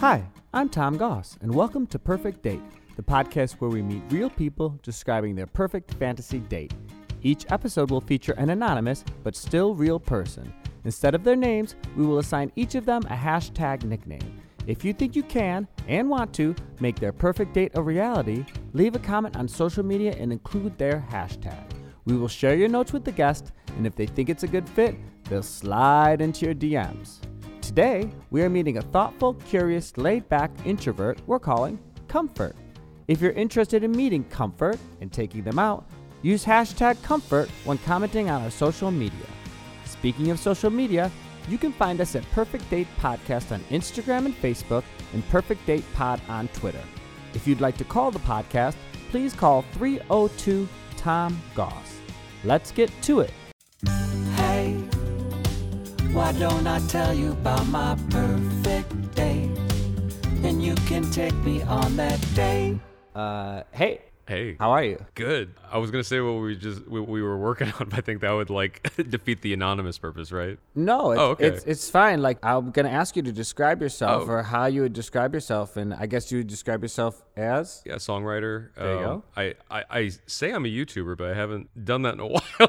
Hi, I'm Tom Goss, and welcome to Perfect Date, the podcast where we meet real people describing their perfect fantasy date. Each episode will feature an anonymous but still real person. Instead of their names, we will assign each of them a hashtag nickname. If you think you can and want to make their perfect date a reality, leave a comment on social media and include their hashtag. We will share your notes with the guest, and if they think it's a good fit, they'll slide into your DMs. Today, we are meeting a thoughtful, curious, laid back introvert we're calling Comfort. If you're interested in meeting Comfort and taking them out, use hashtag Comfort when commenting on our social media. Speaking of social media, you can find us at Perfect Date Podcast on Instagram and Facebook and Perfect Date Pod on Twitter. If you'd like to call the podcast, please call 302 Tom Goss. Let's get to it. Hey, why don't I tell you about my perfect day? Then you can take me on that day. Uh, hey, Hey, how are you? good. I was gonna say what we just what we were working on, but I think that would like defeat the anonymous purpose, right? No, it's, Oh, okay. it's it's fine. Like I'm gonna ask you to describe yourself Oh. or how you would describe yourself, and I guess you would describe yourself as. Yeah, songwriter. There you Um, go. I, I I say I'm a YouTuber, but I haven't done that in a while.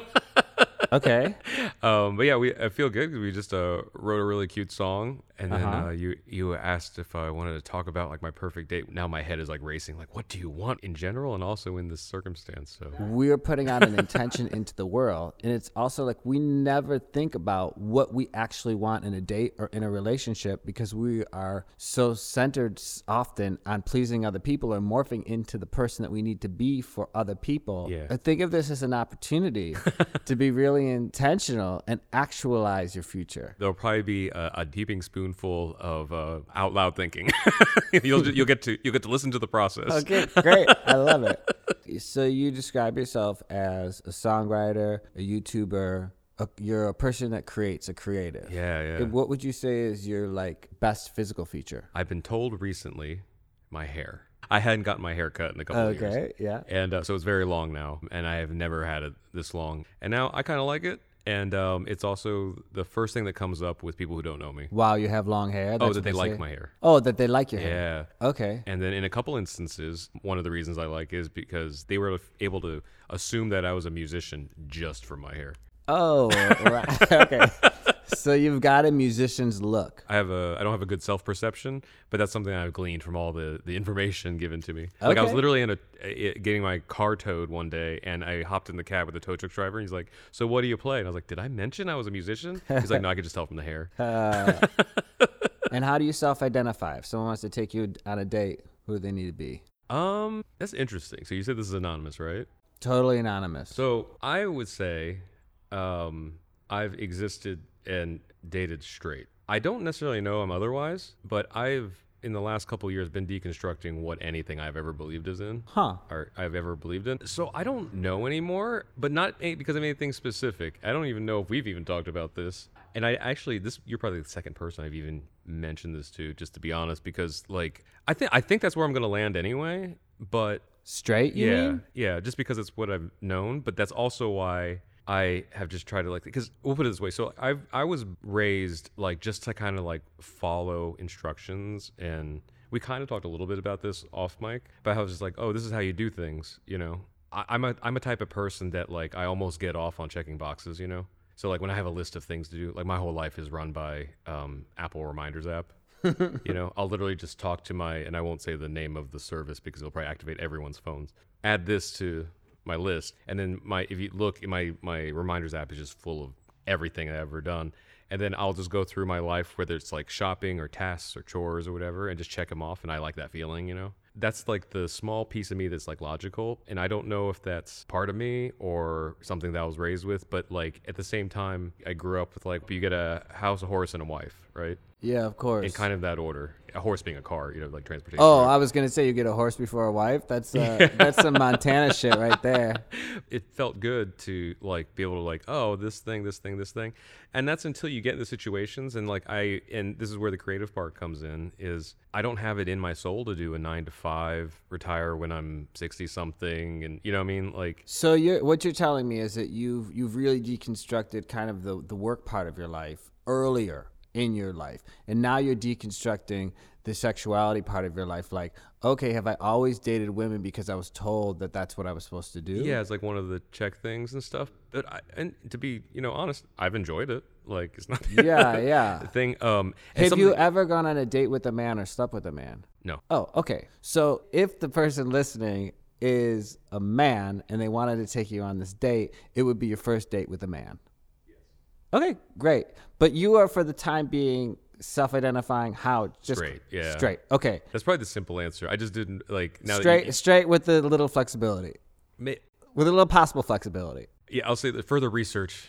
Okay. um, but yeah, we I feel good because we just uh, wrote a really cute song, and then Uh-huh. uh, you you asked if I wanted to talk about like my perfect date. Now my head is like racing. Like, what do you want in general, and also in this circumstance? So We're putting out an intention into the world, and it's also like we never think about what we actually want in a date or in a relationship because we are so centered often on pleasing other people or morphing into the person that we need to be for other people. Yeah. I think of this as an opportunity to be really intentional and actualize your future. there'll probably be a, a heaping spoonful of uh, out loud thinking. you'll you'll get to you'll get to listen to the process. Okay, great. I love it. So you describe yourself as a songwriter, a YouTuber. A, you're a person that creates, a creative. Yeah, yeah. And What would you say is your like best physical feature? I've been told recently my hair. I hadn't gotten my hair cut in a couple of years. Okay, yeah. And uh, so it's very long now, and I have never had it this long. And now I kind of like it. And um, it's also the first thing that comes up with people who don't know me. Wow, you have long hair. Oh, that what they like say? my hair. Oh, that they like your hair. Yeah. Okay. And then in a couple instances, one of the reasons I like is because they were able to assume that I was a musician just from my hair. Oh, right. okay. So you've got a musician's look. I have a I don't have a good self perception, but that's something I've gleaned from all the the information given to me. Like I was literally in a, a getting my car towed one day, and I hopped in the cab with the tow truck driver. And he's like, "So what do you play?" And I was like, "Did I mention I was a musician?" He's like, "No, I could just tell from the hair." Uh, and how do you self-identify? If someone wants to take you on a date, who do they need to be? Um, that's interesting. So you said this is anonymous, right? Totally anonymous. So I would say, um, I've existed and dated straight. I don't necessarily know I'm otherwise, but I've in the last couple years been deconstructing what anything I've ever believed is in. huh. or I've ever believed in. So I don't know anymore, but not because of anything specific. I don't even know if we've even talked about this. And I actually, this you're probably the second person I've even mentioned this to, just to be honest, because like I think I think that's where I'm gonna land anyway. But Straight, you yeah, mean? yeah, just because it's what I've known. But that's also why I have just tried to like because we'll put it this way. So I I was raised like just to kind of like follow instructions and. We kind of talked a little bit about this off mic, but I was just like, "Oh, this is how you do things," you know. I, I'm a I'm a type of person that like I almost get off on checking boxes, you know. So like when I have a list of things to do, like my whole life is run by um, Apple Reminders app. you know, I'll literally just talk to my, and I won't say the name of the service because it'll probably activate everyone's phones. Add this to my list, and then my, if you look, my my reminders app is just full of everything I've ever done. And then I'll just go through my life, whether it's like shopping or tasks or chores or whatever, and just check them off. And I like that feeling, you know. That's like the small piece of me that's like logical, and I don't know if that's part of me or something that I was raised with. But like at the same time, I grew up with like you get a house, a horse, and a wife, right? Yeah, of course. in kind of that order. A horse being a car, you know, like transportation. Oh? I was gonna say you get a horse before a wife. That's uh, that's some Montana shit right there. it felt good to like be able to like, oh, this thing, this thing, this thing, and that's until you get into situations and like I and this is where the creative part comes in is I don't have it in my soul to do a nine to five, retire when I'm sixty something, and you know what I mean, like So you're what you're telling me is that you've you've really deconstructed kind of the the work part of your life earlier in your life, and now you're deconstructing the sexuality part of your life. Like, okay, have I always dated women because I was told that that's what I was supposed to do? Yeah, it's like one of the check things and stuff. But I, and to be, you know, honest, I've enjoyed it. Like it's not Yeah, yeah. the thing. Um, Have you ever gone on a date with a man or slept with a man? No. Oh, okay. So if the person listening is a man and they wanted to take you on this date, it would be your first date with a man. Okay, great. But you are for the time being self-identifying how just Straight, yeah. straight. Okay, That's probably the simple answer. I just didn't like now. straight, you, straight with the little flexibility, may, with a little possible flexibility. yeah, I'll say that further research.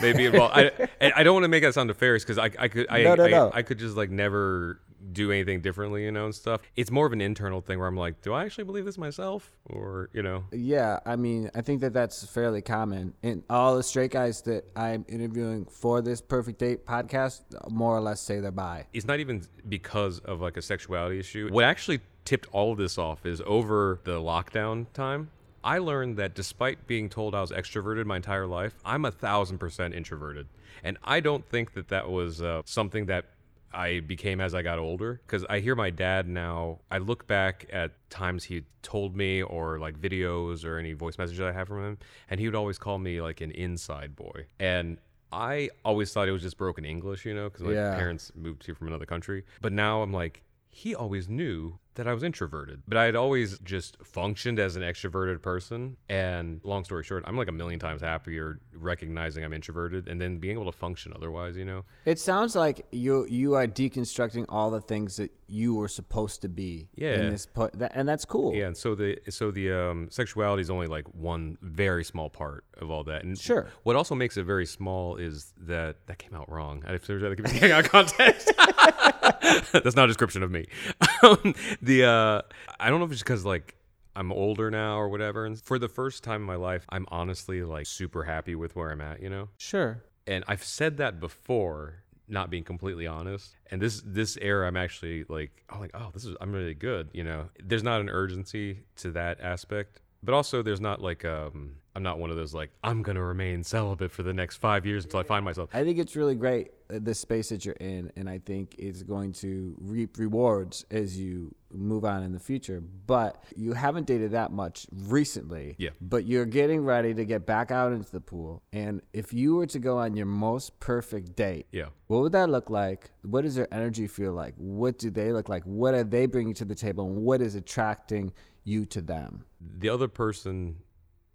Maybe involved. I, and I don't want to make that sound nefarious because I, I could I, No, no, I, no. I could just like never do anything differently, you know, and stuff. It's more of an internal thing where I'm like, do I actually believe this myself, or you know, Yeah, I mean, I think that that's fairly common. And all the straight guys that I'm interviewing for this Perfect Date podcast more or less say they're bi. it's not even because of like a sexuality issue. What actually tipped all of this off is over the lockdown time. I learned that despite being told I was extroverted my entire life, I'm a thousand percent introverted, and I don't think that that was uh, something that I became as I got older. Because I hear my dad now. I look back at times he told me, or like videos, or any voice messages I have from him, and he would always call me like an inside boy, and I always thought it was just broken English, you know, because my Yeah. parents moved here from another country. But now I'm like, he always knew that I was introverted, but I had always just functioned as an extroverted person. And long story short, I'm like a million times happier recognizing I'm introverted and then being able to function otherwise, you know? It sounds like you you are deconstructing all the things that you were supposed to be Yeah. in this po- that, and that's cool. Yeah, and so the so the um, sexuality is only like one very small part of all that. And Sure. what also makes it very small is that that came out wrong. If there's out context, that's not a description of me. Um, the uh, I don't know if it's because like I'm older now or whatever. And for the first time in my life, I'm honestly like super happy with where I'm at. You know Sure. and I've said that before, not being completely honest. And this this era, I'm actually like, I'm like, oh, this is I'm really good. You know, there's not an urgency to that aspect, but also there's not like um, I'm not one of those like I'm gonna remain celibate for the next five years until I find myself. I think it's really great uh, the space that you're in, and I think it's going to reap rewards as you move on in the future. But you haven't dated that much recently. Yeah. But you're getting ready to get back out into the pool, and if you were to go on your most perfect date, Yeah. what would that look like? What does their energy feel like? What do they look like? What are they bringing to the table? And what is attracting you to them? The other person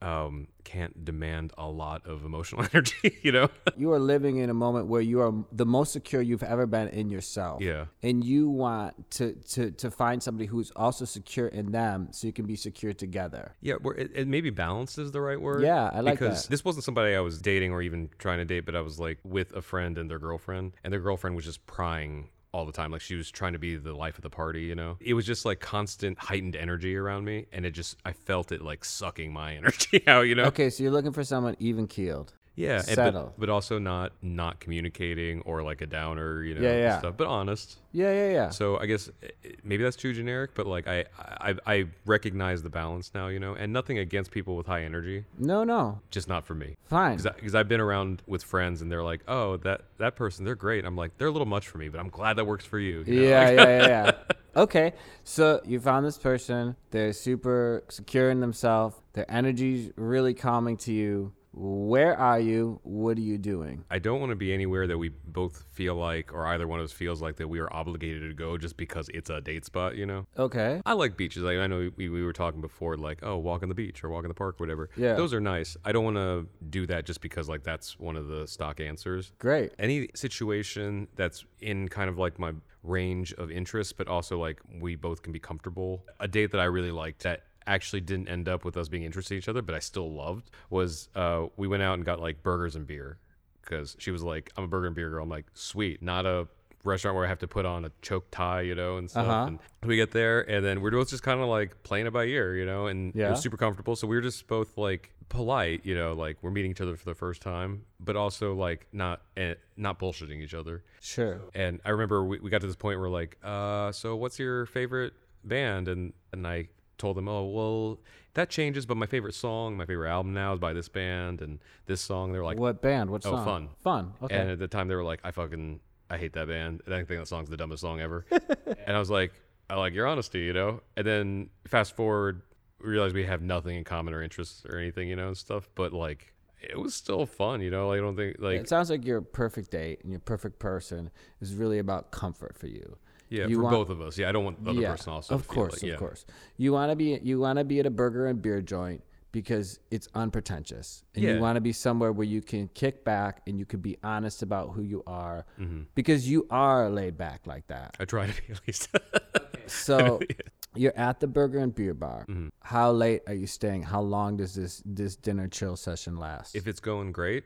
um, can't demand a lot of emotional energy. You know. You are living in a moment where you are the most secure you've ever been in yourself. Yeah. And you want to, to, to find somebody who's also secure in them so you can be secure together. Yeah, where it, it maybe balanced is the right word. Yeah, I like because that. this wasn't somebody I was dating or even trying to date, but I was like with a friend and their girlfriend, and their girlfriend was just prying all the time. Like she was trying to be the life of the party, you know. It was just like constant heightened energy around me, and it just I felt it like sucking my energy out, you know. Okay, so you're looking for someone even keeled. Yeah, Settle. but, but also not not communicating or like a downer, you know. Yeah, yeah. Stuff, but honest. Yeah, yeah, yeah. So I guess eh, eh, maybe that's too generic, but like I, I I recognize the balance now, you know, and nothing against people with high energy, no, no. just not for me. Fine. Because I've been around with friends and they're like, oh, that that person, they're great. I'm like, they're a little much for me, but I'm glad that works for you. you know? Yeah, Like, yeah, yeah, yeah. Okay, so you found this person. They're super secure in themselves. Their energy's really calming to you. Where are you? What are you doing? I don't want to be anywhere that we both feel like, or either one of us feels like that we are obligated to go just because it's a date spot, you know? Okay. I like beaches. Like I know we, we were talking before, like oh, walk on the beach or walk in the park, whatever. Yeah. those are nice. I don't want to do that just because like that's one of the stock answers. Great. Any situation that's in kind of like my range of interest, but also like we both can be comfortable. A date that I really liked that actually didn't end up with us being interested in each other, but I still loved was uh, we went out and got like burgers and beer because she was like, I'm a burger and beer girl. I'm like, sweet, not a restaurant where I have to put on a choke tie, you know, and stuff. Uh-huh. And we get there, and then we're both just kind of like playing it by ear, you know, and it was super comfortable. So we were just both like polite, you know, like we're meeting each other for the first time, but also like not eh, not bullshitting each other. Sure. And I remember we, we got to this point where like, uh, so what's your favorite band? And and I told them, oh well, that changes, but my favorite song, my favorite album now is by this band, and this song. They're like, what band? What Oh, song? Fun. Fun. Okay. and at the time they were like, I fucking. I hate that band. And I think that song's the dumbest song ever. and I was like, I like your honesty, you know? And then fast forward, we realized we have nothing in common or interests or anything, you know, and stuff. But like, it was still fun, you know? Like, I don't think, like, it sounds like your perfect date and your perfect person is really about comfort for you. Yeah, you for want- both of us. Yeah, I don't want the other yeah, person also of course, like, of yeah. course. You want to be you want to be at a burger and beer joint because it's unpretentious, and Yeah. you want to be somewhere where you can kick back and you can be honest about who you are, Mm-hmm. because you are laid back like that. I try to be at least. So you're at the burger and beer bar. Mm-hmm. How late are you staying? How long does this this dinner chill session last? if it's going great,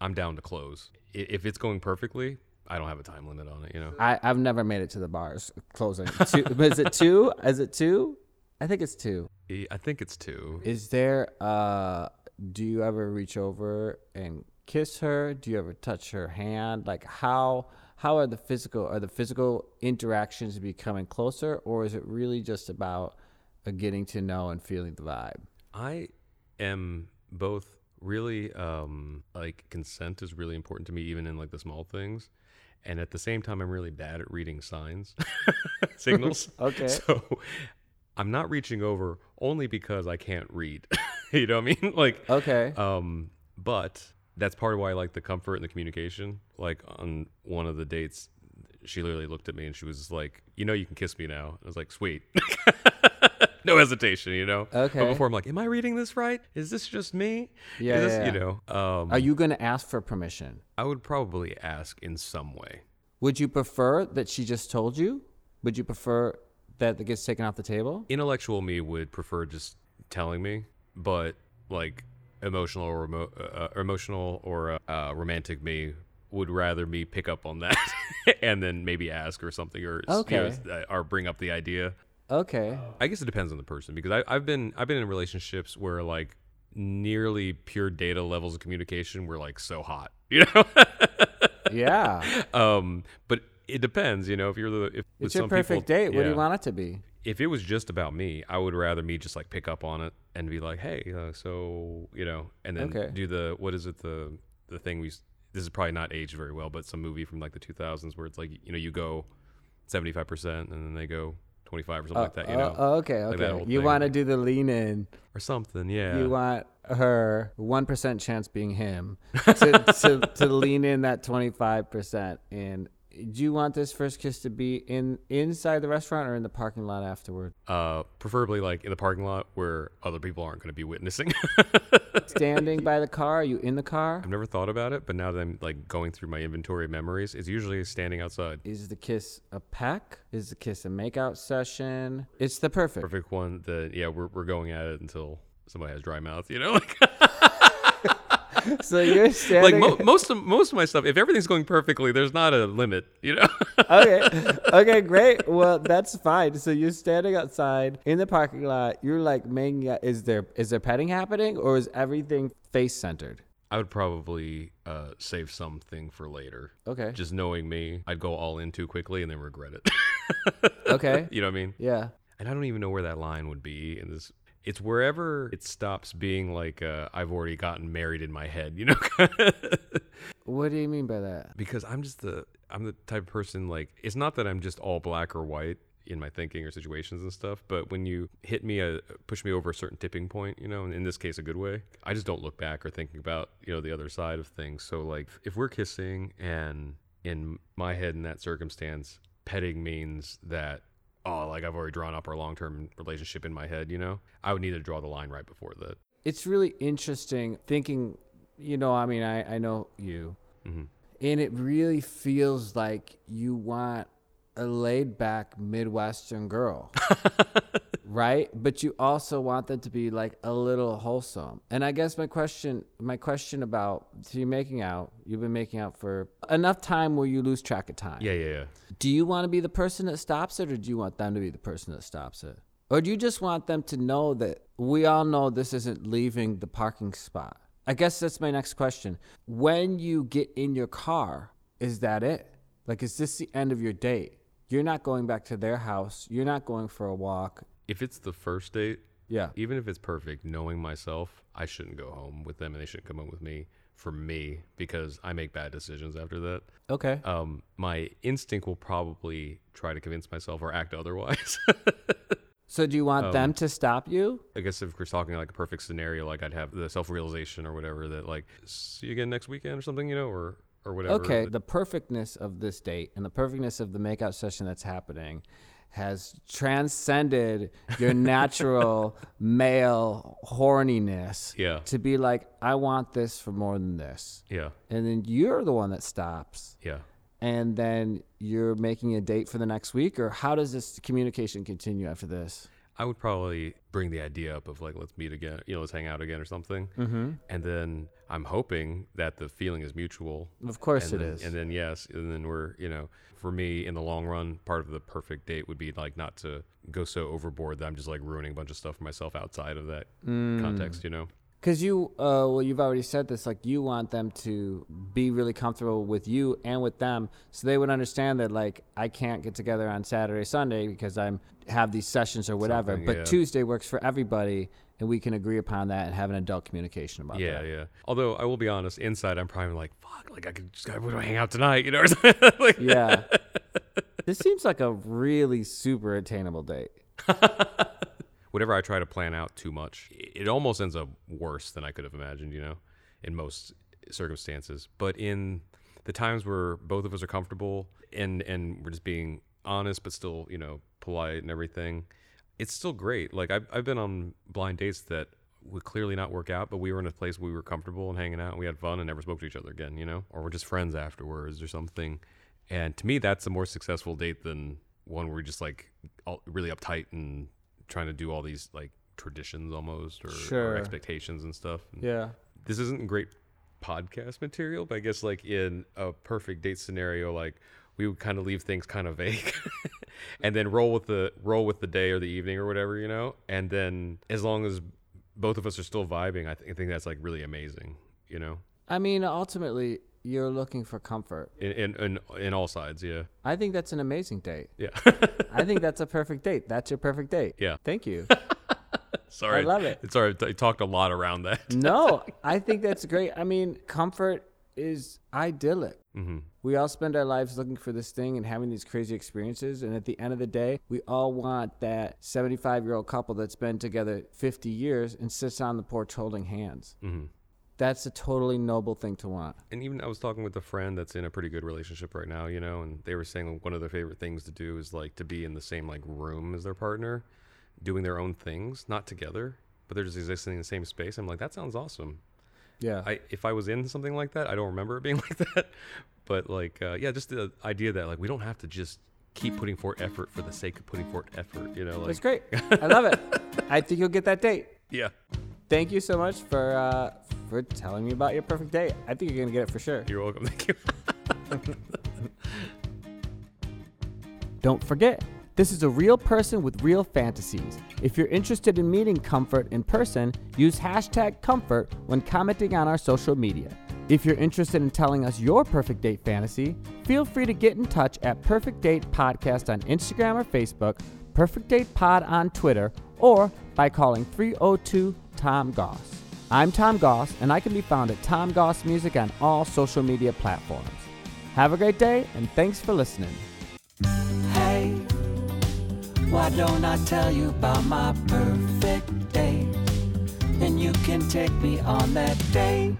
I'm down to close. If it's going perfectly, I don't have a time limit on it, you know? I, I've never made it to the bars closing. two, is it two? Is it two? I think it's two. I I think it's two. Is there uh do you ever reach over and kiss her? Do you ever touch her hand? Like how how are the physical are the physical interactions becoming closer or is it really just about getting to know and feeling the vibe? I am both really um like consent is really important to me even in like the small things. And at the same time I'm really bad at reading signs signals. Okay. So I'm not reaching over only because I can't read. you know what I mean? Like Okay. Um, but that's part of why I like the comfort and the communication. Like on one of the dates, she literally looked at me and she was like, "You know, you can kiss me now." I was like, "Sweet." no hesitation, you know. Okay. But before I'm like, "Am I reading this right? Is this just me?" Yeah, Is this, yeah, You know. Um, Are you going to ask for permission? I would probably ask in some way. Would you prefer that she just told you? Would you prefer that it gets taken off the table? Intellectual me would prefer just telling me, but like emotional or remo- uh, uh, emotional or uh, uh, romantic me would rather me pick up on that and then maybe ask or something or s- you know, Okay. uh, or bring up the idea. Okay. I guess it depends on the person because I, I've been I've been in relationships where like nearly pure data levels of communication were like so hot, you know. Yeah. um, but it depends, you know. If you're the if It's your some people- perfect date. What do you want it to be? if it was just about me, I would rather me just like pick up on it and be like, "Hey, uh, so you know," and then Okay. do the what is it the the thing we this is probably not aged very well, but some movie from like the 2000s where it's like you know you go 75 percent and then they go 25 or something like oh, that, you know, Oh, okay, Like okay. whole you want to do the lean in. or something. Yeah, You want her one percent chance being him to, to to lean in that twenty five percent. And do you want this first kiss to be in inside the restaurant or in the parking lot afterward? uh, preferably like in the parking lot where other people aren't going to be witnessing. Standing by the car? Are you in the car? I've never thought about it, but now that I'm like going through my inventory of memories, it's usually standing outside. Is the kiss a peck? Is the kiss a makeout session? It's the perfect. perfect one that yeah we're, we're going at it until somebody has dry mouth you know like So you're like standing. mo- most of most of my stuff if everything's going perfectly there's not a limit you know okay. Okay, great. Well, that's fine. So you're standing outside in the parking lot. You're like making out, is there is there petting happening or is everything face centered? i would probably uh, save something for later Okay. just knowing me i'd go all in too quickly and then regret it Okay. you know what i mean Yeah. and i don't even know where that line would be in this it's wherever it stops being like uh, i've already gotten married in my head you know What do you mean by that? because I'm just the I'm the type of person like it's not that I'm just all black or white in my thinking or situations and stuff, but when you hit me a push me over a certain tipping point, you know, and in this case a good way, I just don't look back or thinking about, you know, the other side of things. So like if we're kissing and in my head in that circumstance, petting means that oh, like I've already drawn up our long-term relationship in my head, you know? I would need to draw the line right before that. It's really interesting thinking, you know, I mean, I, I know you, hmm and it really feels like you want a laid back Midwestern girl. right but you also want them to be like a little wholesome and i guess my question my question about so you're making out you've been making out for enough time where you lose track of time Yeah, yeah, yeah. Do you want to be the person that stops it or do you want them to be the person that stops it? Or do you just want them to know that we all know this isn't leaving the parking spot? I guess that's my next question. When you get in your car is that it? Like is this the end of your date? You're not going back to their house. You're not going for a walk. If it's the first date, yeah. even if it's perfect, knowing myself, I shouldn't go home with them and they shouldn't come home with me for me because I make bad decisions after that. Okay. Um, my instinct will probably try to convince myself or act otherwise. So do you want Um, them to stop you? I guess if we're talking like a perfect scenario, like I'd have the self realization or whatever that like see you again next weekend or something, you know, or or whatever. Okay, the perfectness of this date and the perfectness of the makeout session that's happening has transcended your natural male horniness Yeah. to be like, I want this for more than this. Yeah. And then you're the one that stops. Yeah. And then you're making a date for the next week, or how does this communication continue after this? I would probably bring the idea up of like let's meet again, you know, let's hang out again or something. Mm-hmm. And then I'm hoping that the feeling is mutual. Of course and it then, is. And then yes, and then we're you know, for me in the long run, part of the perfect date would be like not to go so overboard that I'm just like ruining a bunch of stuff for myself outside of that Mm. context, you know. Because you, uh, well, you've already said this. Like, you want them to be really comfortable with you and with them, so they would understand that, like, I can't get together on Saturday, Sunday because I'm have these sessions or whatever. Something, but yeah. Tuesday works for everybody, and we can agree upon that and have an adult communication about Yeah, that. yeah. Although I will be honest, inside I'm probably like, fuck, like I could just gotta go hang out tonight, you know. like, Yeah. this seems like a really super attainable date. whatever I try to plan out too much, it almost ends up worse than I could have imagined, you know, in most circumstances. But in the times where both of us are comfortable and and we're just being honest, but still, you know, polite and everything, it's still great. Like I've I've been on blind dates that would clearly not work out, but we were in a place where we were comfortable and hanging out, and we had fun and never spoke to each other again, you know, or we're just friends afterwards or something. And to me, that's a more successful date than one where we're just like all, really uptight and trying to do all these like traditions almost or, or expectations and stuff. And Yeah. This isn't great podcast material, but I guess like in a perfect date scenario, like we would kind of leave things kind of vague and then roll with the roll with the day or the evening or whatever, you know. And then as long as both of us are still vibing, I, th- I think that's like really amazing, you know, I mean, ultimately, you're looking for comfort. in in in, in all sides. Yeah, I think that's an amazing date. yeah. I think that's a perfect date. That's your perfect date. Yeah. Thank you. Sorry, I love it. Sorry, I talked a lot around that. no, I think that's great. I mean, comfort is idyllic. hmm We all spend our lives looking for this thing and having these crazy experiences. And at the end of the day, we all want that 75 year old couple that's been together 50 years and sits on the porch holding hands. hmm That's a totally noble thing to want. And even I was talking with a friend that's in a pretty good relationship right now, you know, and they were saying one of their favorite things to do is like to be in the same like room as their partner, doing their own things, not together, but they're just existing in the same space. I'm like, that sounds awesome. Yeah. I if I was in something like that, I don't remember it being like that, but like, uh, yeah, just the idea that like we don't have to just keep putting forth effort for the sake of putting forth effort, you know, like That's great. I love it. I think you'll get that date. yeah, Thank you so much for uh, for telling me about your perfect date. I think you're gonna get it for sure. you're welcome. Thank you. Don't forget, this is a real person with real fantasies. If you're interested in meeting Comfort in person, use hashtag Comfort when commenting on our social media. If you're interested in telling us your perfect date fantasy, feel free to get in touch at Perfect Date Podcast on Instagram or Facebook, Perfect Date Pod on Twitter, or by calling 302 Tom Goss. I'm Tom Goss, and I can be found at Tom Goss Music on all social media platforms. Have a great day, and thanks for listening. Hey, why don't I tell you about my perfect day? Then you can take me on that date.